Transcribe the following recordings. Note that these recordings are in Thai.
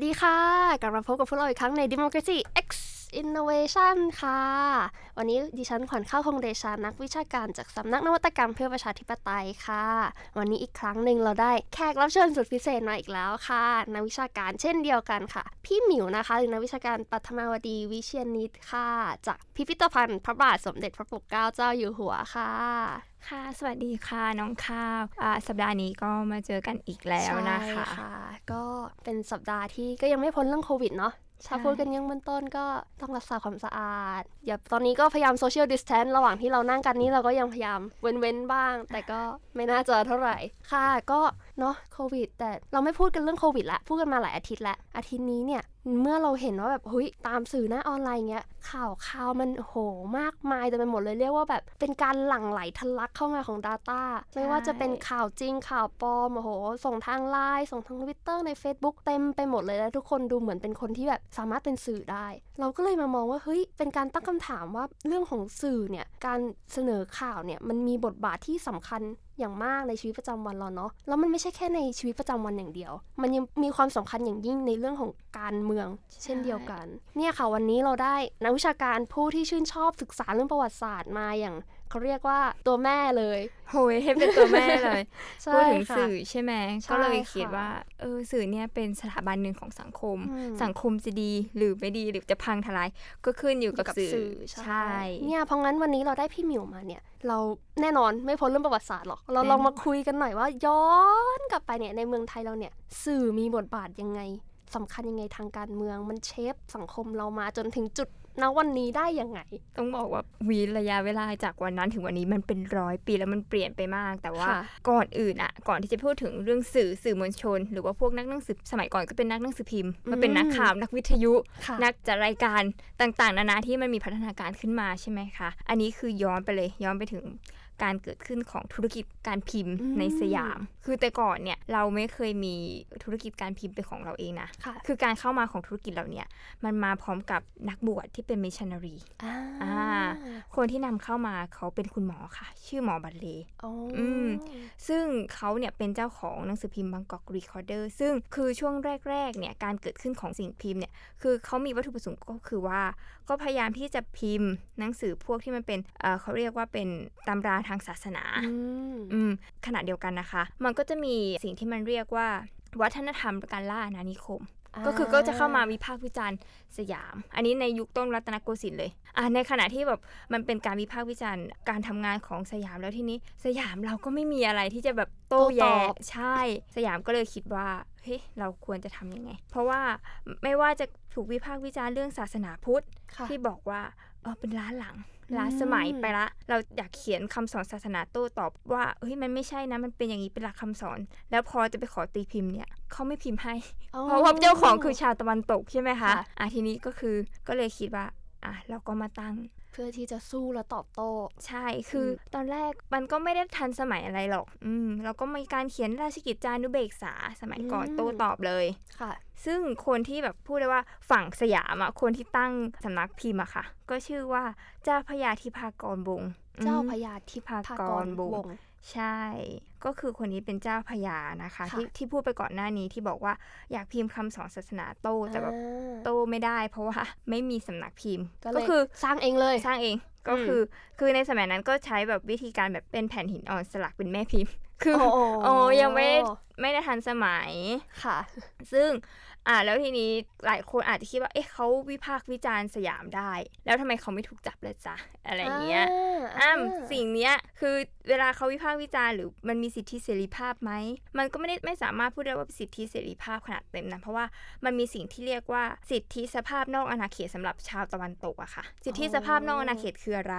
วัสดีค่ะ กลับมาพบกับพวกเราอีกครั้งใน Democracy X Innovation ค่ะ วันนี้ดิฉันขวัญข้าวคงเดชานักวิชาการจากสำนักนวัตกรรมเพื่อประชาธิปไตยค่ะ วันนี้อีกครั้งหนึ่งเราได้แขกรับเชิญสุดพิเศษมาอีกแล้วค่ะ นักวิชาการเช่นเดียวกันค่ะ พี่หมิวนะคะ หรือนักวิชาการปัทมาวดีวิเชียนนิตค่ะ จากพิพิธภัณฑ์พระบาทสมเด็จพระปกเกล้าเจ้าอยู่หัวค่ะ ค่ะ สวัสดีค่ะ น้องข้าวอ่าสัปดาห์นี้ก็มาเจอกันอีกแล้วนะคะใช่ค่ะก็เป็นสัปดาห์ที่ก็ยังไม่พ้นเรื่องโควิดเนาะใช่ถ้าพูดกันยังเบื้องต้นก็ต้องรักษาความสะอาด อย่าตอนนี้ก็พยายามโซเชียลดิส a ทนระหว่างที่เรานั่งกันนี้เราก็ยังพยายามเว้นๆบ้าง แต่ก็ไม่น่าจะเท่าไหร่ ค่ะ ก็เนาะโควิด แต่เราไม่พูดกันเรื่องโควิดละพูดกันมาหลายอาทิตย์ละอาทิตย์นี้เนี่ยเมื่อเราเห็นว่าแบบเฮ้ยตามสื่อหน้าออนไลน์เงี้ยข่าวข่าวมันโหมากมายแต่ไปหมดเลยเรียกว่าแบบ เป็นการหลั่งไหลทะลักเข้ามาของ Data ไม่ว่าจะเป็นข่าวจริงข่าวปลอมโอ้โห ส่งทางไลน์ส่งทางทวิตเตอร์ใน Facebook เต็มไปหมดเลยแล้วทุกคนดูเหมือนเป็นคนที่แบบสามารถเป็นสื่อได้ เราก็เลยมามองว่าเฮ้ยเป็นการตั้งคำถามว่าเรื่องของสื่อเนี่ยการเสนอข่าวเนี่ยมันมีบทบาทที่สำคัญ อย่างมากในชีวิตประจำวันเราเนาะแล้วมันไม่ใช่แค่ในชีวิตประจำวันอย่างเดียว มันยังมีความสำคัญอย่างยิ่งในเรื่องของการเมือง เช่นเดียวกัน เนี่ยค่ะวันนี้เราได้นักวิชาการผู้ที่ชื่นชอบศึกษาเรื่องประวัติศาสตร์มาอย่าง เขาเรียกว่าตัวแม่เลยโหยให้เป็นตัวแม่เลยใช่พูดถึงค่ะสื่อใช่ไหมใช่ก็เลยคิดค่ะว่าเออสื่อเนี่ยเป็นสถาบันหนึ่งของสังคมอืมสังคมจะดีหรือไม่ดีหรือจะพังทลายก็ขึ้นอยู่กับสื่อใช่ใช่เนี่ยเพราะงั้นวันนี้เราได้พี่หมิวมาเนี่ย เราแน่นอนไม่พ้นเรื่องประวัติศาสตร์หรอก เราแน่นอนลองมาคุยกันหน่อยว่า ย้อนกลับไปเนี่ยในเมืองไทยเราเนี่ยสื่อมีบทบาทยังไงสำคัญยังไงทางการเมืองมันเชฟสังคมเรามาจนถึงจุด ณวันนี้ได้ยังไง ต้องบอกว่าวีระยะเวลาจากวันนั้นถึงวันนี้มันเป็นร้อยปีแล้วมันเปลี่ยนไปมาก แต่ว่าค่ะก่อนอื่นอะก่อนที่จะพูดถึงเรื่องสื่อสื่อมวลชน หรือว่าพวกนักหนังสือสมัยก่อนก็เป็นนักหนังสือพิมพ์มาเป็นนักข่าวนักวิทยุค่ะนักจัดรายการต่างๆ นานาที่มันมีพัฒนาการขึ้นมาใช่ไหมคะ อันนี้คือย้อนไปเลยย้อนไปถึง การเกิดขึ้นของธุรกิจการพิมพ์อืมในสยาม คือแต่ก่อนเนี่ยเราไม่เคยมีธุรกิจการพิมพ์เป็นของเราเองนะค่ะคือการเข้ามาของธุรกิจเราเนี่ยมันมาพร้อมกับนักบวชที่เป็นมิชชันนารีอ่าอ่าคนที่นำเข้ามาเขาเป็นคุณหมอค่ะ ชื่อหมอบรัดเลย์อ๋อออืมซึ่งเขาเนี่ยเป็นเจ้าของหนังสือพิมพ์บางกอกรีคอร์เดอร์ซึ่งคือช่วงแรกๆเนี่ยการเกิดขึ้นของสิ่งพิมพ์เนี่ยคือเขามีวัตถุประสงค์ก็คือว่า ก็พยายามที่จะพิมพ์หนังสือพวกที่มันเป็นเอ่อเขาเรียกว่าเป็นตำราทางศาสนาอืมอืมขณะเดียวกันนะคะ มันก็จะมีสิ่งที่มันเรียกว่าวัฒนธรรมการล่าอาณานิคม ก็คือก็จะเข้ามาวิพากษ์วิจารณ์สยาม อันนี้ในยุคต้นรัตนโกสินทร์เลยอะในขณะที่แบบมันเป็นการวิพากษ์วิจารณ์การทำงานของสยามแล้วทีนี้ สยามเราก็ไม่มีอะไรที่จะแบบโต้โต้ตแย้อบใช่ สยามก็เลยคิดว่าเฮ้ยเราควรจะทำยังไง เพราะว่าไม่ว่าจะถูกวิพากษ์วิจารณ์เรื่องศาสนาพุทธค่ะที่บอกว่าเออเป็นล้าหลังอืม ล้าสมัยไปละ เราอยากเขียนคำสอนศาสนาโต้ตอบว่าเฮ้ยมันไม่ใช่นะมันเป็นอย่างนี้เป็นหลักคำสอน แล้วพอจะไปขอตีพิมพ์เนี่ยเขาไม่พิมพ์ให้อ๋อเพราะว่าเจ้าของคือชาวตะวันตกใช่ไหมคะค่ะอะทีนี้ก็คือก็เลยคิดว่าอะเราก็มาตั้ง เพื่อที่จะสู้และตอบโต้ ใช่คืออตอนแรกมันก็ไม่ได้ทันสมัยอะไรหรอก อืมแล้วก็มีการเขียนราชกิจจานุเบกษาสมัยก่อนอืมโต้ตอบเลยค่ะ ซึ่งคนที่แบบพูดได้ว่าฝั่งสยามอะคนที่ตั้งสำนักพิมพ์อะค่ะ ก็ชื่อว่าเจ้าพระยาธิพากรวงศ์เจ้าอืมพญาธิพากรวงศ์ใช่ ก็คือคนนี้เป็นเจ้าพญานะคะค่ะที่ที่พูดไปก่อนหน้านี้ที่บอกว่าอยากพิมพ์คำสอนศาสนาโต้แต่แบบอ่าโต้ไม่ได้ เพราะว่าไม่มีสำนักพิมพ์ก็เลยก็คือสร้างเองเลยสร้างเองก็คือคือในสมัยนั้นก็ใช้แบบวิธีการแบบเป็นแผ่นหินอ่อนสลักเป็นแม่พิมพ์ คือโอ้โหโอ้ยังไม่ไม่ได้ทันสมัยค่ะ ซึ่ง อ่าแล้วทีนี้หลายคนอาจจะคิดว่า เอ๊ะเขาวิพากษ์วิจารณ์สยามได้ แล้วทำไมเขาไม่ถูกจับเลยจ๊ะอะไรอย่างเงี้ยอ่าอ้ำสิ่งเนี้ยคือเวลาเขาวิพากษ์วิจารณ์หรือมันมีสิทธิเสรีภาพไหมมันก็ไม่ได้ไม่สามารถพูดได้ว่าเป็นสิทธิเสรีภาพขนาดเต็มนะเพราะว่ามันมีสิ่งที่เรียกว่าสิทธิสภาพนอกอาณาเขตสำหรับชาวตะวันตกอะค่ะ สิทธิสภาพนอกอาณาเขตคืออะไร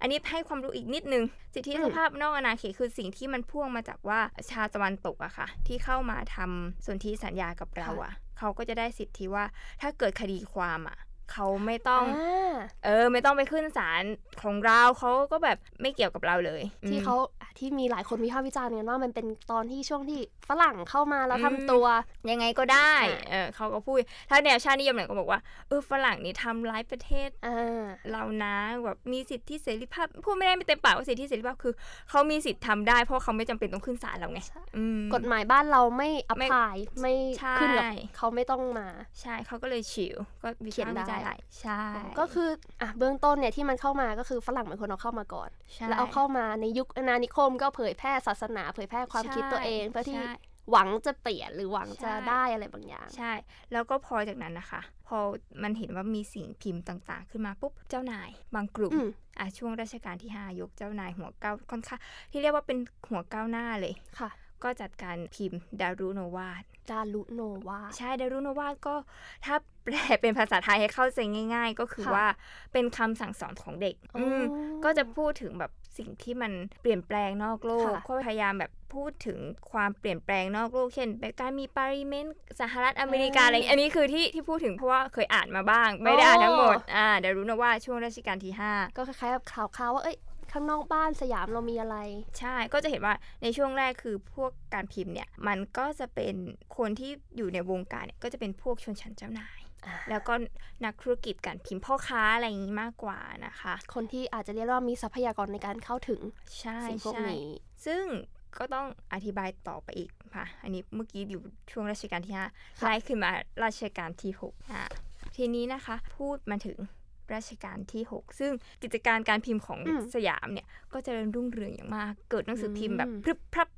อันนี้ให้ความรู้อีกนิดนึง สิทธิสภาพนอกอาณาเขตคือสิ่งที่มันพ่วงมาจากว่าชาวตะวันตกอะค่ะ ที่เข้ามาทำสนธิสัญญากับเราอะ เขาก็จะได้สิทธิว่าถ้าเกิดคดีความอะ เขาไม่ต้องอ่าเออ ไม่ต้องไปขึ้นศาลของเราเขาก็แบบไม่เกี่ยวกับเราเลย ที่อืมเขาที่มีหลายคนวิพากษ์วิจารณ์กันว่ามันเป็นตอนที่ช่วงที่ฝรั่งเข้ามาแล้วอืมทำตัวยังไงก็ได้อ่าเออเขาก็พูด ถ้าแนวชาตินิยมเนี่ยก็บอกว่าเออฝรั่งนี่ทำร้ายประเทศอ่าเรานะแบบมีสิทธิเสรีภาพพูดไม่ได้ไม่เต็มปากว่าสิทธิเสรีภาพคือเขามีสิทธิ์ทำได้ เพราะเขาไม่จำเป็นต้องขึ้นศาลเราไงอืมกฎหมายบ้านเราไม่อไม่ภายไม่ใช่ขึ้นกับเขาไม่ต้องมา ใช่เขาก็เลยฉิวก็วิเขียนพากษ์วิจารณ์ได้ใช่ก็คืออะเบื้องต้นเนี่ยที่มันเข้ามาก็คือฝรั่งเป็นคนเอาเข้ามาก่อนใช่แล้วเอาเข้ามาในยุคอาณานิคม ก็เผยแพร่ศาสนา เผยแพร่ความคิดตัวเองเพื่อที่ใช่หวังจะเปลี่ยนหรือหวังจะใช่ได้อะไรบางอย่าง ใช่ แล้วก็พอจากนั้นนะคะ พอมันเห็นว่ามีสิ่งพิมพ์ต่างๆ ขึ้นมาปุ๊บเจ้านาย บางกลุ่มอืมอะช่วงรัชกาลที่5ยกเจ้านายหัวก้าวค่อนข้างที่เรียกว่าเป็นหัวก้าวหน้าเลยค่ะ ก็จัดการพิมพ์ดารุโนวาดดารุโนวาใช่ดารุโนวาดก็ถ้าแปลเป็นภาษาไทยให้เข้าใจง่าย ๆ ก็คือค่ะว่าเป็นคำสั่งสอนของเด็กอ๋ออืมก็จะพูดถึงแบบสิ่งที่มันเปลี่ยนแปลงนอกโลกค่ะก็พยายามแบบพูดถึงความเปลี่ยนแปลงนอกโลก เช่นแบบการมีปาริเมนต์สหรัฐอเมริกาอะไรอย่างเงี้ยอันนี้คือที่ที่พูดถึงเพราะว่าเคยอ่านมาบ้าง ไม่ได้อ่านทั้งหมดอ่าดารุโนวาดช่วงรัชกาลที่ห้าก็คล้ายๆกับข่าวๆว่าเอ้ย ข้างนอกบ้านสยามเรามีอะไร ใช่ก็จะเห็นว่าในช่วงแรกคือพวกการพิมพ์เนี่ย มันก็จะเป็นคนที่อยู่ในวงการเนี่ยก็จะเป็นพวกชนชั้นเจ้านายอ่าแล้วก็นักธุรกิจการพิมพ์พ่อค้าอะไรอย่างนี้มากกว่านะคะ คนที่อาจจะเรียกว่ามีทรัพยากรในการเข้าถึงใช่สิ่งพวกใช่นี้ซึ่งก็ต้องอธิบายต่อไปอีกค่ะ อันนี้เมื่อกี้อยู่ช่วงรัชกาลที่ห้าค่ะไล่ขึ้นมารัชกาลที่หกอะทีนี้นะคะ พูดมาถึง รัชกาลที่ 6 ซึ่งกิจการการพิมพ์ของอืมสยามเนี่ยก็เจริญรุ่งเรืองอย่างมาก เกิดหนังสือพิมพ์แบบอืมพรึบพรับ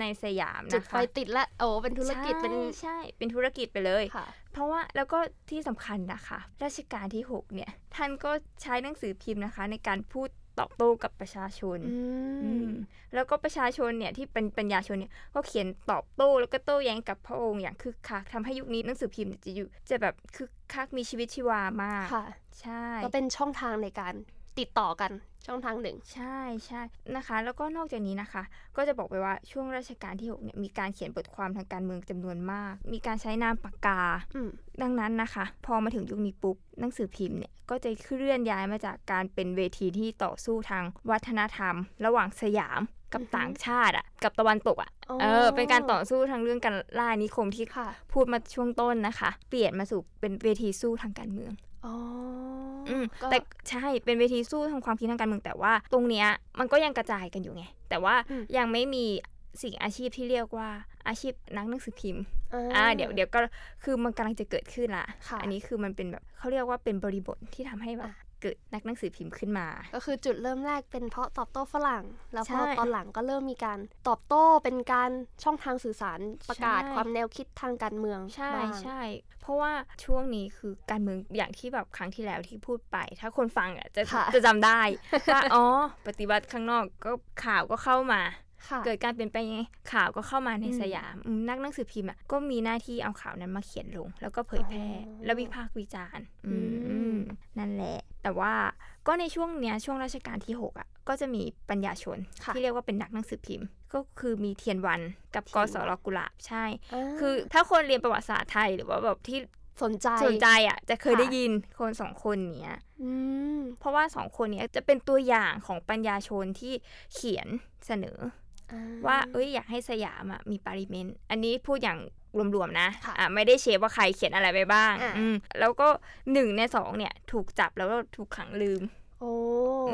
ในสยามจุดนะไฟคะติดและโอ้เป็นธุรกิจเป็นใช่ใช่เป็นธุรกิจไปเลยค่ะเพราะว่าแล้วก็ที่สำคัญนะคะ รัชกาลที่ 6 เนี่ยท่านก็ใช้หนังสือพิมพ์นะคะ ในการพูด ตอบโต้กับประชาชนอือืมมแล้วก็ประชาชนเนี่ยที่เป็นปัญญาชนเนี่ยก็เขียนตอบโต้แล้วก็โต้แย้งกับพระองค์อย่างคึกคักทำให้ยุคนี้หนังสือพิมพ์เนี่ยจะอยู่จะแบบคึกคักมีชีวิตชีวามาก ค่ะ ใช่ ก็เป็นช่องทางในการ ติดต่อกันช่องทางหนึ่ง ใช่ใช่นะคะ แล้วก็นอกจากนี้นะคะ ก็จะบอกไปว่าช่วงรัชกาลที่6เนี่ยมีการเขียนบทความทางการเมืองจำนวนมาก มีการใช้นามปากกาอืมดังนั้นนะคะ พอมาถึงยุคนี้ปุ๊บหนังสือพิมพ์เนี่ยก็จะเคลื่อนย้ายมาจากการเป็นเวทีที่ต่อสู้ทางวัฒนธรรม ระหว่างสยามกับอือฮึต่างชาติอะกับตะวันตกอะอ๋อเออเป็นการต่อสู้ทางเรื่องการล่านิคมที่ค่ะพูดมาช่วงต้นนะคะ เปลี่ยนมาสู่เป็นเวทีสู้ทางการเมืองอ๋อออืมก็ แต่ใช่เป็นเวทีสู้ทางความคิดทางการเมืองแต่ว่าตรงเนี้ยมันก็ยังกระจายกันอยู่ไง แต่ว่าอืมยังไม่มีสิ่งอาชีพที่เรียกว่าอาชีพนักหนังสือพิมพ์อ่าอ่าเดี๋ยวเดี๋ยวก็คือมันกำลังจะเกิดขึ้นละค่ะอันนี้คือมันเป็นแบบเขาเรียกว่าเป็นบริบทที่ทำให้แบบอะ เกิดนักหนังสือพิมพ์ขึ้นมา ก็คือจุดเริ่มแรกเป็นเพราะตอบโต้ฝรั่ง แล้วพอใช่ตอนหลังก็เริ่มมีการตอบโต้เป็นการช่องทางสื่อสารประกาศใช่ความแนวคิดทางการเมืองใช่บ้างใช่เพราะว่าช่วงนี้คือการเมืองอย่างที่แบบครั้งที่แล้วที่พูดไป ถ้าคนฟังอะจะค่ะจะจำได้ว่าอ๋อ ปฏิวัติข้างนอกก็ข่าวก็เข้ามาค่ะ เกิดการเปลี่ยนแปลงยังไงข่าวก็เข้ามาในอืมสยามอืมนักหนังสือพิมพ์อะก็มีหน้าที่เอาข่าวนั้นมาเขียนลง แล้วก็เผยแพร่อ๋อแล้ววิพากษ์วิจารณ์อืมอืมนั่นแหละ แต่ว่าก็ในช่วงเนี้ยช่วงรัชกาลที่หกอะก็จะมีปัญญาชนค่ะที่เรียกว่าเป็นนักหนังสือพิมพ์ ก็คือมีเทียนวันกับเทีกยนวันสรกุหลาบใช่าคือถ้าคนเรียนประวัติศาสตร์ไทยหรือว่าแบบที่สนใจสนใจอะจะเคยค่ะได้ยินคนสองคนเนี้ยอืมเพราะว่าสองคนเนี้ยจะเป็นตัวอย่างของปัญญาชนที่เขียนเสนออ่ ว่าเอ้ยอยากให้สยามอะมีปาริเมนต์อันนี้พูดอย่างรวมๆนะค่ะอะไม่ได้เชฟว่าใครเขียนอะไรไปบ้างอะอืมแล้วก็หนึ่งในสองเนี่ย ถูกจับแล้วก็ถูกขังลืมโอ้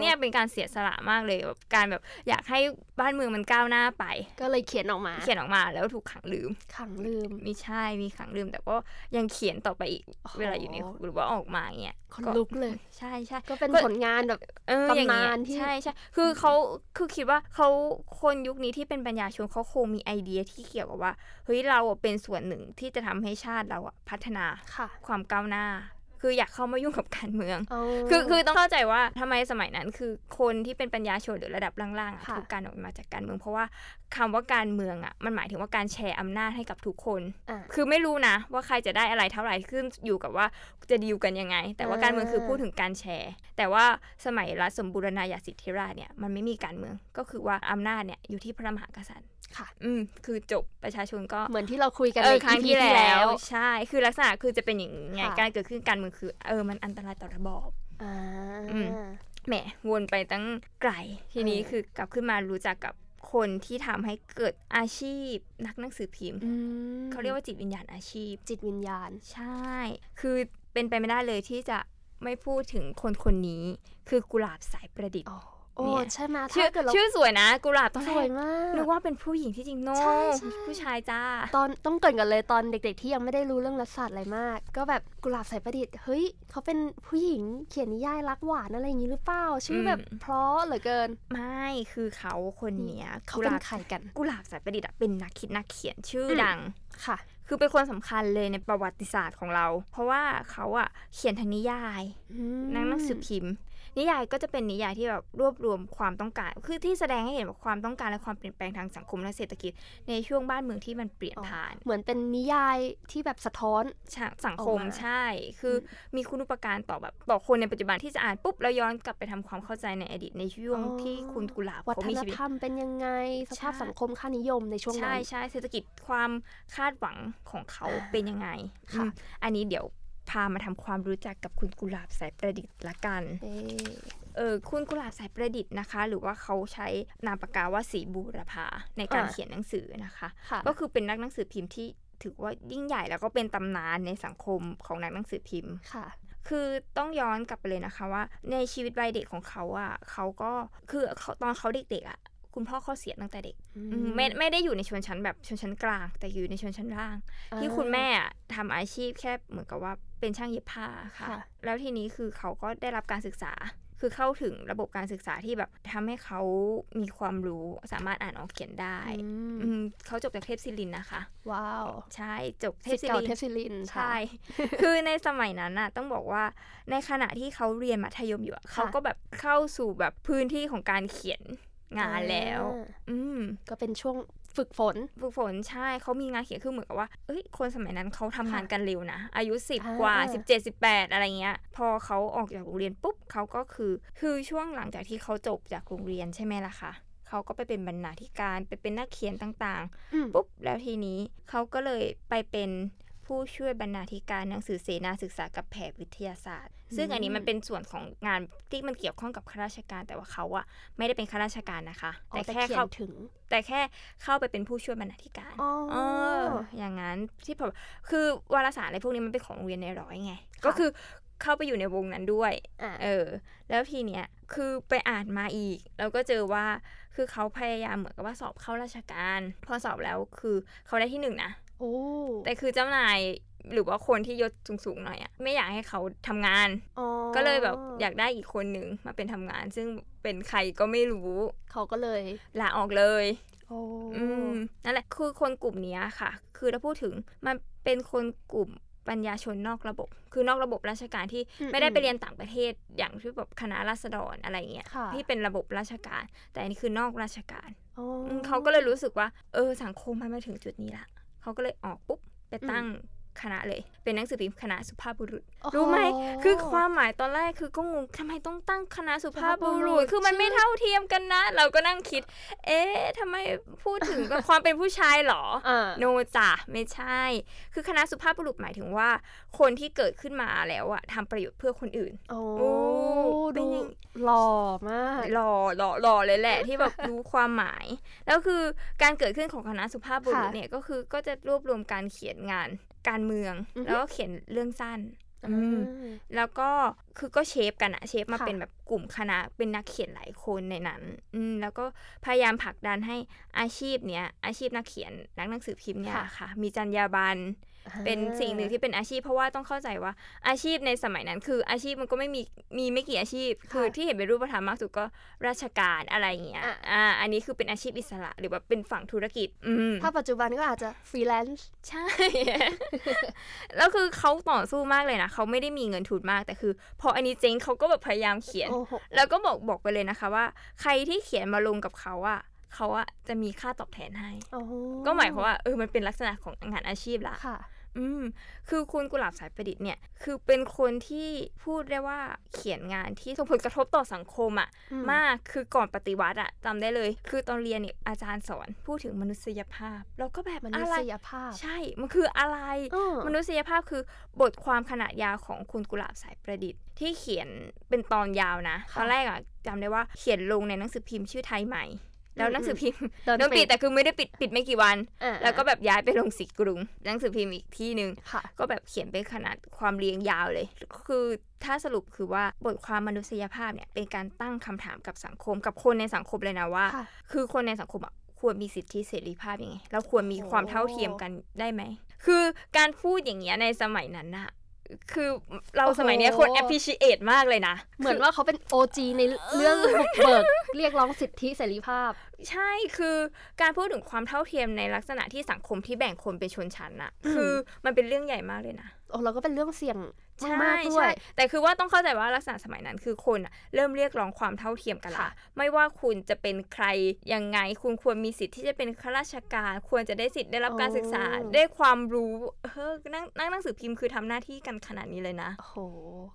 เนี่ยเป็นการเสียสละมากเลยแบบการแบบอยากให้บ้านเมืองมันก้าวหน้าไป ก็เลยเขียนออกมา เขียนออกมาแล้วถูกขังลืม ขังลืมมีใช่มีขังลืม แต่ก็ยังเขียนต่อไปอีกโอ้โหเวลาอยู่ในคุกหรือว่าออกมาเงี้ยคนก็ลุกเลย ใช่ใช่ก็เป็นก็ผลงานแบบเอออย่างเงี้ตำนายนที่ใช่ใช่คือเขาคือคิดว่าเขาคนยุคนี้ที่เป็นปัญญาชนเขาคงมีไอเดียที่เกี่ยวกับว่าเฮ้ยเราอะเป็นส่วนหนึ่งที่จะทำให้ชาติเราอะพัฒนาค่ะความก้าวหน้า คืออยากเข้ามายุ่งกับการเมืองอ๋อคือคือต้องเข้าใจว่าทำไมสมัยนั้น คือคนที่เป็นปัญญาชนหรือระดับล่างๆอะค่ะถูกการออกมาจากการเมืองเพราะว่าคำว่าการเมืองอะมันหมายถึงว่าการแชร์อำนาจให้กับทุกคนอะคือไม่รู้นะ ว่าใครจะได้อะไรเท่าไหร่ขึ้นอยู่กับว่าจะดีลกันยังไง แต่ว่าอ่าการเมืองคือพูดถึงการแชร์ แต่ว่าสมัยรัฐสมบูรณาญาสิทธิราชเนี่ยมันไม่มีการเมืองก็คือว่าอำนาจเนี่ยอยู่ที่พระมหากษัตริย์ ค่ะ อืม คือจบประชาชนก็เหมือนที่เราคุยกันเอในอครั้ง EP ที่ที่แล้แล้ววใช่ คือลักษณะคือจะเป็นอย่างไงค่ะการเกิดขึ้นการเมืองคือ เออ มันอันตรายต่อระบอบอ่าอืมแหมวนไปตั้งไกล ทีนี้เออคือกลับขึ้นมารู้จักกับคนที่ทำให้เกิดอาชีพ นักหนังสือพิมพ์อืมเขาเรียกว่าจิตวิญญาณอาชีพ จิตวิญญาณใช่ คือเป็นไปไม่ได้เลยที่จะไม่พูดถึงคนคนนี้ คือกุหลาบสายประดิษฐ์ โอ้โอ้เนี่ยใช่ไหมชื่อถ้าเกิดเราชื่อสวยนะกุหลาบตอนสแรวยกมากนึกว่าเป็นผู้หญิงที่จริงโนใช่ใช่ผู้ชายจ้า ตอนต้องเกรินกันเลยตอนเด็ก ๆ ที่ยังไม่ได้รู้เรื่องรัฐศาสตร์อะไรมาก ก็แบบกุหลาบสายประดิษฐ์เฮ้ยเขาเป็นผู้หญิงเขียนนิยายรักหวานอะไรอย่างนี้หรือเปล่าชื่อแบบอืมเพราะเหลือเกิน ไม่คือเขาคนเนี้ยเขากุหเป็นลาบใครกันกุหลาบสายประดิษฐ์อะเป็นนักคิดนักเขียนชื่ออมดังค่ะคือเป็นคนสำคัญเลยในประวัติศาสตร์ของเรา เพราะว่าเขาอะเขียนทั้งนิยายอืมหนังหนังสือพิมพ์ นิยายก็จะเป็นนิยายที่แบบรวบรวมความต้องการ คือที่แสดงให้เห็นว่าความต้องการและความเปลี่ยนแปลงทางสังคมและเศรษฐกิจ ในช่วงบ้านเมืองที่มันเปลี่ยนอ๋อผ่าน เหมือนเป็นนิยายที่แบบสะท้อนชะสังคมออกมาใช่ คืออมีคุณอุปการต่อแบบต่อคนในปัจจุบันที่จะอ่านปุ๊บแล้วย้อนกลับไปทำความเข้าใจในอดีตในช่วงอ๋อที่คุณกุหลาบวัเขาฒมีนชีวิตธรรมเป็นยังไงสภาพใช่สังคมค่านิยมในช่วงนั้ใช่นใช่เศรษฐกิจความคาดหวังของเขาอ่าเป็นยังไงค่ะอืมอันนี้เดี๋ยว พามาทำความรู้จักกับคุณกุหลาบสายประดิษฐ์ละกันเอ๊ะเออคุณกุหลาบสายประดิษฐ์นะคะ หรือว่าเขาใช้นามปากกาว่าสีบูรพาในการเขียนหนังสือนะคะค่ะก็คือเป็นนักหนังสือพิมพ์ที่ถือว่ายิ่งใหญ่แล้วก็เป็นตำนานในสังคมของนักหนังสือพิมพ์ค่ะ คือต้องย้อนกลับไปเลยนะคะว่า ในชีวิตวัยเด็กของเขาอะเขาก็คือเขาตอนเขาเด็กๆอะคุณพ่อเขาเสียตั้งแต่เด็กอือืมไม่ไม่ได้อยู่ในชนชั้นแบบชนชั้นกลาง แต่อยู่ในชนชั้นล่าง ที่คุณแม่อะทำอาชีพแค่เหมือนกับว่า เป็นช่างเย็บผ้าค่ะค่ะ แล้วทีนี้คือเขาก็ได้รับการศึกษา คือเข้าถึงระบบการศึกษาที่แบบทำให้เขามีความรู้สามารถอ่านออกเขียนได้อืมอืมเขาจบจากเทพศิรินทร์นะคะ ว้าว ใช่จบเทสิพทธิ์ศิเก่ารินทเทร์พศิรินทร์ใช่ค่ะคือในสมัยนั้นน่ะต้องบอกว่าในขณะที่เขาเรียนมัธยมอยู่อะเขาก็แบบเข้าสู่แบบพื้นที่ของการเขียนงานแล้วอ่าอืม ก็เป็นช่วง ฝึกฝน ฝึกฝนใช่เขามีงานเขียนคือเหมือนกับว่าเอ้ยคนสมัยนั้นเขาทำงานค่ะกันเร็วนะ อายุสิบอ่ากว่าสิบเจ็ดสิบแปดอะไรเงี้ย พอเขาออกจากโรงเรียนปุ๊บเขาก็คือ คือช่วงหลังจากที่เขาจบจากโรงเรียนใช่ไหมล่ะคะเขาก็ไปเป็นบรรณาธิการไปเป็นนักเขียนต่างอืมๆปุ๊บแล้วทีนี้เขาก็เลยไปเป็นผู้ช่วยบรรณาธิการหนังสือเสนาศึกษากับแผนวิทยาศาสตร์ ซึ่งอันนี้มันเป็นส่วนของงานที่มันเกี่ยวข้องกับข้าราชการ แต่ว่าเขาอะไม่ได้เป็นข้าราชการนะคะอ๋อแต่แต่แค่เขียเขานถึง แต่แค่เข้าไปเป็นผู้ช่วยบรรณาธิการอ๋อเอออย่างนั้นที่แบบคือวารสารอะไรพวกนี้มันเป็นของโรงเรียนในร้อยไง ก็คือเข้าไปอยู่ในวงนั้นด้วยอ่าเออ แล้วทีเนี้ยคือไปอ่านมาอีก แล้วก็เจอว่าคือเขาพยายามเหมือนกับว่าสอบเข้าราชการ พอสอบแล้วคือเขาได้ที่หนึ่งนะโอ้แต่คือเจ้านาย หรือว่าคนที่ยศสูงๆหน่อยอะไม่อยากให้เขาทำงานอ๋อก็เลยแบบอยากได้อีกคนหนึ่งมาเป็นทำงาน ซึ่งเป็นใครก็ไม่รู้ เขาก็เลยลาออกเลยโอ้อืมนั่นแหละคือคนกลุ่มเนี้ยค่ะ คือถ้าพูดถึงมันเป็นคนกลุ่มปัญญาชนนอกระบบ คือนอกระบบราชการที่อืมไม่ได้ไปเรียนต่างประเทศอย่างที่แบบคณะราษฎรอะไรเงี้ยค่ะที่เป็นระบบราชการ แต่อันนี้คือนอกราชการอ๋ออืมเขาก็เลยรู้สึกว่า เออสังคมมันมาถึงจุดนี้ละเขาก็เลยออกปุ๊บไปตั้ง คณะเลย เป็นหนังสือพิมพ์คณะสุภาพบุรุษโอ้โรู้ไหม คือความหมายตอนแรกคือก็งงทำไมต้องตั้งคณะสุภาพบุรุษ คือมันไม่เท่าเทียมกันนะ เราก็นั่งคิด เอ๊ะทำไมพูดถึงกับความเป็นผู้ชายเหรออ่าโนจ้ะไม่ใช่ คือคณะสุภาพบุรุษหมายถึงว่า คนที่เกิดขึ้นมาแล้วอะทำประโยชน์เพื่อคนอื่น โอ้โอ้เป็ดูนยังหล่อมากหล่อหล่อหล่อเลยแหละ ที่แบบรู้ความหมาย แล้วคือการเกิดขึ้นของคณะสุภาพบุรุษค่ะเนี่ยก็คือก็จะรวบรวมการเขียนงาน การเมืองอือฮึแล้วก็เขียนเรื่องสั้นอ่าอืมแล้วก็คือก็เชฟกันอะเชฟมาค่ะเป็นแบบ กลุ่มคณะเป็นนักเขียนหลายคนในนั้น อืมแล้วก็พยายามผลักดันให้อาชีพเนี้ย อาชีพนักเขียนนักหนังสือพิมพ์เนี่ยค่ะค่ะ มีจรรยาบรรณเป็นสิ่งหนึ่งที่เป็นอาชีพ เพราะว่าต้องเข้าใจว่าอาชีพในสมัยนั้น คืออาชีพมันก็ไม่มีมีไม่กี่อาชีพ คือที่เห็นเป็นรูปธรรมมากสุดก็ราชการอะไรอย่างเงี้ยอะอ่าอันนี้คือเป็นอาชีพอิสระหรือว่าเป็นฝั่งธุรกิจอืมถ้าปัจจุบันก็อาจจะฟรีแลนซ์ใช่แล้วคือเขาต่อสู้มากเลยนะเขาไม่ได้มีเงินทุนมากแต่คือ พออันนี้เจ๊งเขาก็แบบพยายามเขียนโอ้โหแล้วก็บอกบอกไปเลยนะคะว่า ใครที่เขียนมาลงกับเขาอะเขาอะจะมีค่าตอบแทนให้โอ้โหก็หมายความว่าเออมันเป็นลักษณะของงานอาชีพละค่ะ อืม คือคุณกุหลาบสายประดิษฐ์เนี่ย คือเป็นคนที่พูดได้ว่าเขียนงานที่ส่งผลกระทบต่อสังคมอะ่ะอืมมาก คือก่อนปฏิวัติอะจำได้เลย คือตอนเรียนเนี่ยอาจารย์สอนพูดถึงมนุษยภาพเราก็แบบมนุอะไรษยภาพ ใช่ มันคืออะไรอืมมนุษยภาพคือบทความขนาดยาวของคุณกุหลาบสายประดิษฐ์ ที่เขียนเป็นตอนยาวนะค่ะตอนแรกอะจำได้ว่าเขียนลงในหนังสือพิมพ์ชื่อไทยใหม่ แล้วอืมหนังสือพิมพ์โดนโดนปิปิดดแต่คือไม่ได้ปิดปิดไม่กี่วันอ่าแล้วก็แบบย้ายไปลงสีกรุง หนังสือพิมพ์อีกที่หนึ่งค่ะก็แบบเขียนเป็นขนาดความเรียงยาวเลย คือถ้าสรุปคือว่าบทความมนุษยภาพเนี่ยเป็นการตั้งคำถามกับสังคมกับคนในสังคมเลยนะว่าค่ะคือคนในสังคมอะควรมีสิทธิเสรีภาพยังไงเราควรมีโอ้ความเท่าเทียมกันได้ไหม คือการพูดอย่างเงี้ยในสมัยนั้นน่ะ คือเราสมัยเนี้ยควร appreciate มากเลยนะ เหมือนว่าเขาเป็น OG ในเรื่องบุกเบิก เรียกร้องสิทธิเสรีภาพ ใช่คือการพูดถึงความเท่าเทียมในลักษณะที่สังคมที่แบ่งคนเป็นชนชั้นน่ะอืมคือมันเป็นเรื่องใหญ่มากเลยนะโอ้เราก็เป็นเรื่องเสี่ยงใช่มากๆด้วใช่ยแต่คือว่าต้องเข้าใจว่าลักษณะสมัยนั้นคือคนอะเริ่มเรียกร้องความเท่าเทียมกันละค่ะไม่ว่าคุณจะเป็นใครยังไง คุณควรมีสิทธิ์ที่จะเป็นข้าราชการ ควรจะได้สิทธิ์ได้รับการศึกษาได้ความรู้เฮ้ยนั่งนั่งหนังสือพิมพ์คือทำหน้าที่กันขนาดนี้เลยนะโอ้โห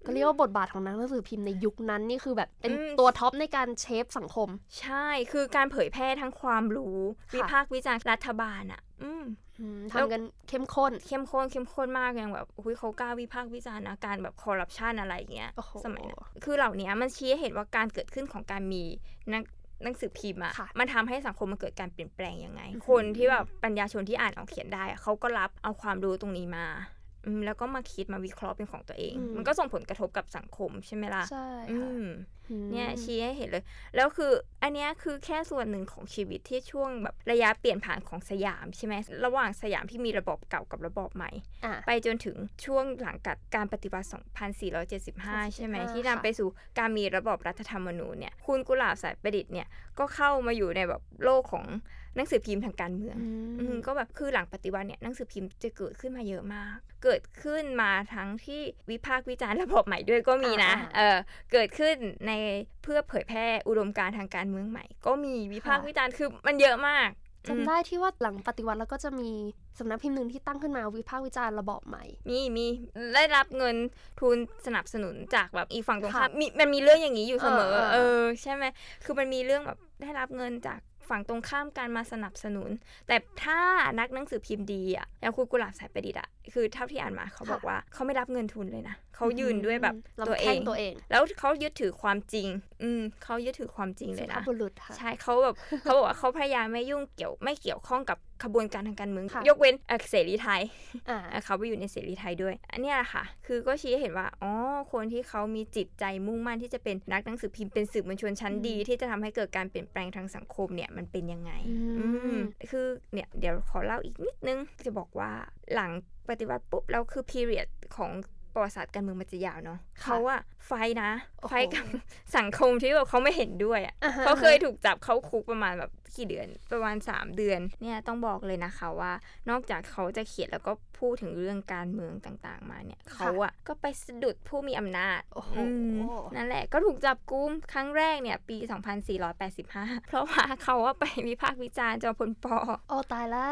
ก็เรียกว่าบทบาทของนักหนังสือพิมพ์ในยุคนั้นนี่คือแบบเป็นอืมตัวท็อปในการเชฟสังคม ใช่คือการเผยแพร่ทั้งความรู้ค่ะวิพากษ์วิจารณ์รัฐบาลอะอืมอืมแล้ว ทำกันเข้มข้น เข้มข้นเข้มข้นมากอย่างแบบอุ้ยเขากล้าวิพากษ์วิจารณ์นะการแบบคอร์รัปชันอะไรอย่างเงี้ยโอ้โหสมัยนั้นคือเหล่านี้มันชี้ให้เห็นว่าการเกิดขึ้นของการมีนักหนังสือพิมพ์อะค่ะมันทำให้สังคมมันเกิดการเปลี่ยนแปลงยังไงอือหือคนที่แบบปัญญาชนที่อ่านออกเขียนได้อะเขาก็รับเอาความรู้ตรงนี้มาอืม แล้วก็มาคิดมาวิเคราะห์เป็นของตัวเอง มันก็ส่งผลกระทบกับสังคมใช่ไหมล่ะใช่อืค่ะมอืมเนี่ยชี้ให้เห็นเลย แล้วคืออันเนี้ยคือแค่ส่วนหนึ่งของชีวิตที่ช่วงแบบระยะเปลี่ยนผ่านของสยามใช่ไหมระหว่างสยามที่มีระบบเก่ากับระบบใหม่อะไปจนถึงช่วงหลังกับการปฏิวัติ 2475 ใช่ไหมค่ะที่นำไปสู่การมีระบอบรัฐธรรมนูญเนี่ยคุณกุหลาบสายประดิษฐ์เนี่ยก็เข้ามาอยู่ในแบบโลกของ หนังสือพิมพ์ทางการเมืองอือืมมก็แบบคือหลังปฏิวัติเนี่ยหนังสือพิมพ์จะเกิดขึ้นมาเยอะมาก เกิดขึ้นมาทั้งที่วิพากษ์วิจารณ์ระบบใหม่ด้วยก็มีนะอ่าเออเกิดขึ้นในเพื่อเผยแพร่อุดมการณ์ทางการเมืองใหม่ ก็มีวิพากษ์วิจารณ์คือมันเยอะมากจำได้ที่ว่าหลังปฏิวัติแล้วก็จะมีสำนักพิมพ์หนึ่งที่ตั้งขึ้นมาวิพากษ์วิจารณ์ระบอบใหม่ มีมีได้รับเงินทุนสนับสนุนจากแบบอีกฝั่งตรงข้ามค่ะมีมันมีเรื่องอย่างนี้อยู่เสมอเออเออเออ ใช่ไหมคือมันมีเรื่องแบบได้รับเงินจาก ฝั่งตรงข้ามการมาสนับสนุน แต่ถ้านักหนังสือพิมพ์ดีอะอย่างคุณกุหลาบสายประดิษฐ์อะคือเท่าที่อ่านมาเขาบอกว่าเขาไม่รับเงินทุนเลยนะเขายืนด้วยแบบลำตัวเอแข้งงตัวเอง แล้วเขายึดถือความจริง อืมเขายึดถือความจริงเลสุยภาพนะบุรุษค่ะใช่เขาแบบเขาบอกว่าเขาพยายามไม่ยุ่งเกี่ยวไม่เกี่ยวข้องกับขบวนการทางการเมืองค่ะยกเว้นเอ่อเสรีไทยอ่าอะเขาไปอยู่ในเสรีไทยด้วย อันเนี้ยแหละค่ะ คือก็ชี้ให้เห็นว่าอ๋อคนที่เขามีจิตใจมุ่งมั่นที่จะเป็นนักหนังสือพิมพ์เป็นสื่อมวลชนชั้นดี ที่จะทำให้เกิดการเปลี่ยนแปลงทางสังคมเนี่ยมันเป็นยังไง อืมอืมคือเนี่ยเดี๋ยวขอเล่าอีกนิดนึงจะบอกว่าหลัง ปฏิวัติปุ๊บแล้วคือ period ของ ประวัติศาสตร์การเมืองมันจะยาวเนาะค่ะเขาอะไฟนะโอ้โหไฟกับสังคมที่แบบเขาไม่เห็นด้วยอะอ่าฮะเขาเคยถูกจับเข้าคุกประมาณแบบกี่เดือนประมาณ 3 เดือน เนี่ยต้องบอกเลยนะคะว่า นอกจากเขาจะเขียนแล้วก็พูดถึงเรื่องการเมืองต่างๆ มาเนี่ยเขาอะก็ไปสะดุดผู้มีอำนาจโอ้โหอืมนั่นแหละก็ถูกจับกุมครั้งแรกเนี่ยปี 2485 เพราะว่าเขาว่าไปวิพากษ์วิจารณ์จอมพลปอโอ้ตายแล้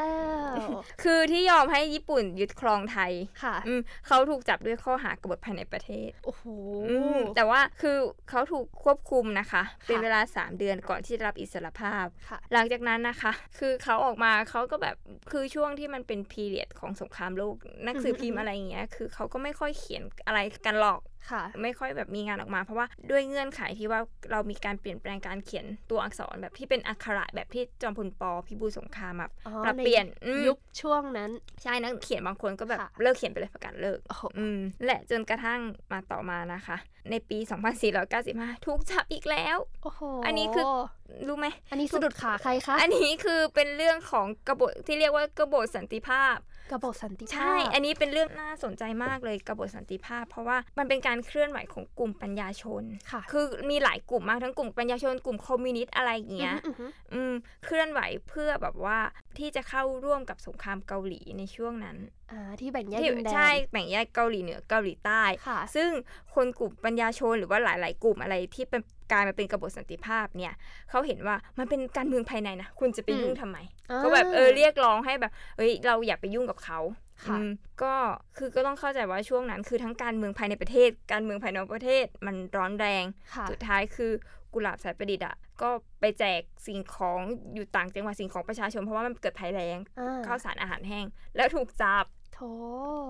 ว คือที่ยอมให้ญี่ปุ่นยึดครองไทยค่ะอืมเขาถูกจับด้วยข้อหากบฏภายในประเทศ โอ้โหอืมแต่ว่าคือเขาถูกควบคุมนะคะ เป็นเวลา 3 เดือนก่อนที่จะรับอิสรภาพค่ะหลังจากนั้นนะคะ คือเขาออกมาเขาก็แบบคือช่วงที่มันเป็นพีเรียดของสงครามโลกนักสือพิมพ์อะไรอย่างเงี้ยคือเขาก็ไม่ค่อยเขียนอะไรกันหรอก ค่ะ ไม่ค่อยแบบมีงานออกมา เพราะว่าด้วยเงื่อนไขที่ว่าเรามีการเปลี่ยนแปลงการเขียนตัวอักษรแบบที่เป็นอักขระแบบที่จอมพลปอพิบูลสงครามแบบอ๋อปรับในเปลี่ยนอืมยุคช่วงนั้น ใช่นักเขียนบางคนก็แบบค่ะเลิกเขียนไปเลยประกาศเลิกโอ้โหอืมและจนกระทั่งมาต่อมานะคะ ในปี 2495 ถูกจับอีกแล้วโอ้โหอันนี้คือรู้ไหมอันนี้สะดุดขาใครคะอันนี้คือเป็นเรื่องของกบฏที่เรียกว่ากบฏสันติภาพ กบฏสันติภาพ ใช่ อันนี้เป็นเรื่องน่าสนใจมากเลยกบฏสันติภาพ เพราะว่ามันเป็นการเคลื่อนไหวของกลุ่มปัญญาชนค่ะ คือมีหลายกลุ่มมากทั้งกลุ่มปัญญาชนกลุ่มคอมมิวนิสต์อะไรอย่างเงี้ยอือหืออืมเคลื่อนไหวเพื่อแบบว่าที่จะเข้าร่วมกับสงครามเกาหลีในช่วงนั้นอ่า ที่แบ่งแยกที่ดินแดนใช่แบ่งแยกเกาหลีเหนือเกาหลีใต้ค่ะซึ่งคนกลุ่มปัญญาชนหรือว่าหลาย ๆ กลุ่มอะไรที่เป็นกลายมาเป็นกบฏสันติภาพเนี่ยเขาเห็นว่ามันเป็นการเมืองภายในนะคุณจะไปยุ่งทำไมอ่าก็แบบเออเรียกร้องให้แบบเฮ้ยเราอย่าไปยุ่งกับเขาค่ะอืมก็คือก็ต้องเข้าใจว่าช่วงนั้นคือทั้งการเมืองภายในประเทศ การเมืองภายนอกประเทศมันร้อนแรงค่ะสุดท้ายคือกุหลาบสายประดิษฐ์อะก็ไปแจกสิ่งของอยู่ต่างจังหวัดสิ่งของประชาชนเพราะว่ามันเกิดภัยแล้งอ่าข้าวสารอาหารแห้ง แล้วถูกจับ โถ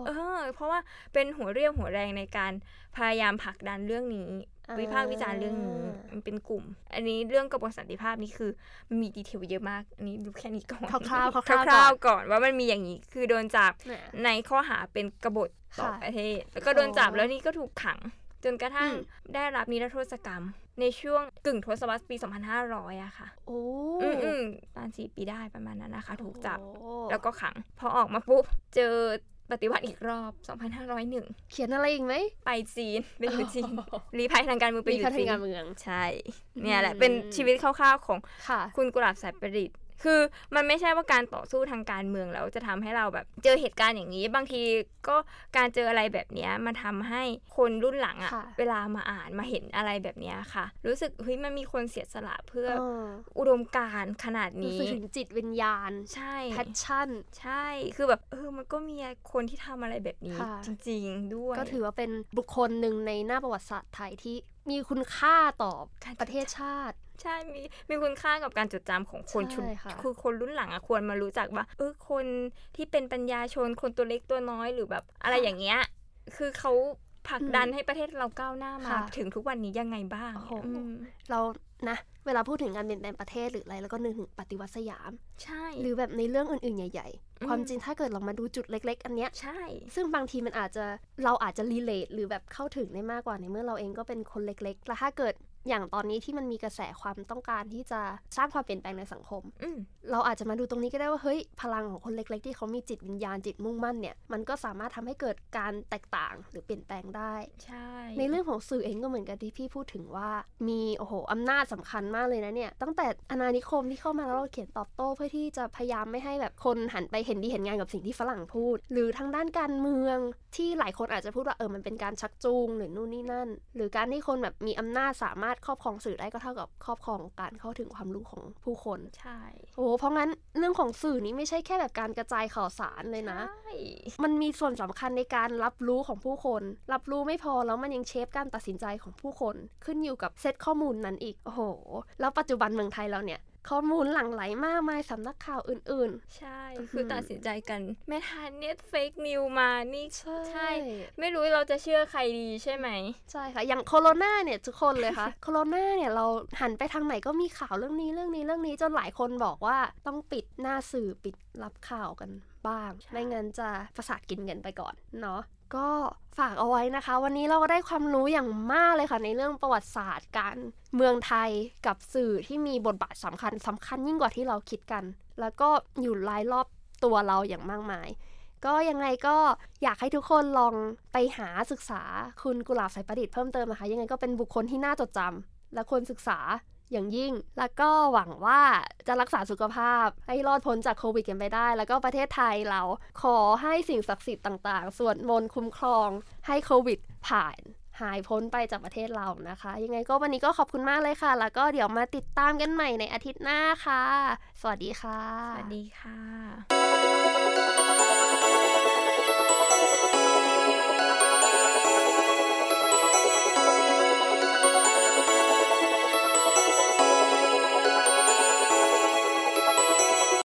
เออ เพราะว่าเป็นหัวเรี่ยวหัวแรงในการพยายามผลักดันเรื่องนี้อ่าวิพากษ์วิจารณ์เรื่องนี้มันเป็นกลุ่ม อันนี้เรื่องกระบวนสันติภาพนี่คือมันมีดีเทลเยอะมากอันนี้ดูแค่นี้ก่อนคร่าวๆคคร่าวๆร่าวก่อนๆก่อนว่ามันมีอย่างนี้คือโดนจับเนี่ยในข้อหาเป็นกบฏต่อค่ะประเทศแล้วก็โดนจับโอ้แล้วนี่ก็ถูกขัง จนกระทั่งอืมได้รับนิรโทษกรรม ในช่วงกึ่งทศวรรษปี 2500อะค่ะ โอ้อืมอืมประมาณสี่ปีได้ประมาณนั้นนะคะ ถูกจับโอ้แล้วก็ขัง พอออกมาปุ๊บ เจอปฏิวัติอีกรอบ 2501 เขียนอะไรอีกไหม ไปจีน ไปอยู่จีน รีภัยทางการเมืองไปมีอยู่พัฒจีนนาเมือง ใช่ เนี่ยแหละอืมเป็นชีวิตคร่าวๆของค่ะคุณกุหลาบสายประดิษฐ์ คือมันไม่ใช่ว่าการต่อสู้ทางการเมืองแล้วจะทำให้เราแบบเจอเหตุการณ์อย่างนี้ บางทีก็การเจออะไรแบบเนี้ยมันทำให้คนรุ่นหลังอะค่ะเวลามาอ่านมาเห็นอะไรแบบเนี้ยค่ะ รู้สึกเฮ้ยมันมีคนเสียสละเพื่อเอออุดมการณ์ขนาดนี้รู้สึกถึงจิตวิญญาณ ใช่ passion ใช่คือแบบเออมันก็มีคนที่ทำอะไรแบบนี้ค่ะจริง ๆ ด้วย ก็ถือว่าเป็นบุคคลหนึ่งในหน้าประวัติศาสตร์ไทยที่มีคุณค่าต่อการจดประเทศชาติ ใช่มีมีคุณค่ากับการจดจำของคนใช่ชุดค่ะคือคนรุ่นหลังอะควรมารู้จักว่าเออคนที่เป็นปัญญาชนคนตัวเล็กตัวน้อยหรือแบบอะไรอย่างเงี้ย คือเขาผลักดันให้ประเทศเราก้าวหน้ามาค่ะถึงทุกวันนี้ยังไงบ้างโอ้โหอืมเรานะ เวลาพูดถึงการเปลี่ยนแปลงประเทศหรืออะไรแล้วก็นึกถึงปฏิวัติสยาม ใช่ หรือแบบในเรื่องอื่นๆใหญ่อืมๆความจริงถ้าเกิดเรามาดูจุดเล็ก ๆ อันเนี้ยใช่ ซึ่งบางทีมันอาจจะเราอาจจะรีเลทหรือแบบเข้าถึงได้มากกว่าในเมื่อเราเองก็เป็นคนเล็กๆแล้วถ้าเกิด อย่างตอนนี้ที่มันมีกระแสความต้องการที่จะสร้างความเปลี่ยนแปลงในสังคมอืเราอาจจะมาดูตรงนี้ก็ได้ว่าเฮ้ยพลังของคนเล็ก ๆ ที่เขามีจิตวิญญาณจิตมุ่งมั่นเนี่ยมันก็สามารถทำให้เกิดการแตกต่างหรือเปลี่ยนแปลงได้ใช่ ในเรื่องของสื่อเองก็เหมือนกันที่พี่พูดถึงว่ามีโอ้โหอำนาจสำคัญมากเลยนะเนี่ยตั้งแต่อาณานิคมที่เข้ามาแล้วเราเขียนตอบโต้ เพื่อที่จะพยายามไม่ให้แบบคนหันไปเห็นดีเห็นงานกับสิ่งที่ฝรั่งพูด หรือทางด้านการเมืองที่หลายคนอาจจะพูดว่าเออมันเป็นการชักจูงหรือนู่นนี่นั่น หรือการที่คนแบบมีอำนาจสามารถครอบครองสื่อได้ก็เท่ากับครอบครองการเข้าถึงความรู้ของผู้คนใช่โอ้โหเพราะงั้นเรื่องของสื่อนี้ไม่ใช่แค่แบบการกระจายข่าวสารเลยนะใช่มันมีส่วนสำคัญในการรับรู้ของผู้คน รับรู้ไม่พอแล้วมันยังเชฟการตัดสินใจของผู้คน ขึ้นอยู่กับเซตข้อมูลนั้นอีก โอ้โห แล้วปัจจุบันเมืองไทยเราเนี่ย ข้อมูลหลั่งไหลมากมายสำนักข่าวอื่นใช่อื้อหือคือตัดสินใจกัน ไม่ทันเนี่ยเฟกนิวมานี่ๆใช่ใช่ ไม่รู้เราจะเชื่อใครดีใช่ไหม ใช่ค่ะ อย่างโคโรนาเนี่ยทุกคนเลยค่ะ โคโรนาเนี่ยเราหันไปทางไหนก็มีข่าวเรื่องนี้เรื่องนี้เรื่องนี้จนหลายคนบอกว่าต้องปิดหน้าสื่อปิดรับข่าวกันบ้างใช่ไม่งั้นจะประสาทกินกันไปก่อนเนาะ ก็ฝากเอาไว้นะคะ วันนี้เราก็ได้ความรู้อย่างมากเลยค่ะ ในเรื่องประวัติศาสตร์การเมืองไทยกับสื่อที่มีบทบาทสำคัญสำคัญยิ่งกว่าที่เราคิดกัน แล้วก็อยู่รายรอบตัวเราอย่างมากมาย ก็ยังไงก็อยากให้ทุกคนลองไปหาศึกษาคุณกุหลาบสายประดิษฐ์เพิ่มเติมนะคะ ยังไงก็เป็นบุคคลที่น่าจดจำและควรศึกษา อย่างยิ่ง แล้วก็หวังว่าจะรักษาสุขภาพให้รอดพ้นจากโควิดกันไปได้ แล้วก็ประเทศไทยเราขอให้สิ่งศักดิ์สิทธิ์ต่างๆสวดมนต์คุ้มครองให้โควิดผ่านหายพ้นไปจากประเทศเรานะคะ ยังไงก็วันนี้ก็ขอบคุณมากเลยค่ะ แล้วก็เดี๋ยวมาติดตามกันใหม่ในอาทิตย์หน้าค่ะ สวัสดีค่ะ สวัสดีค่ะ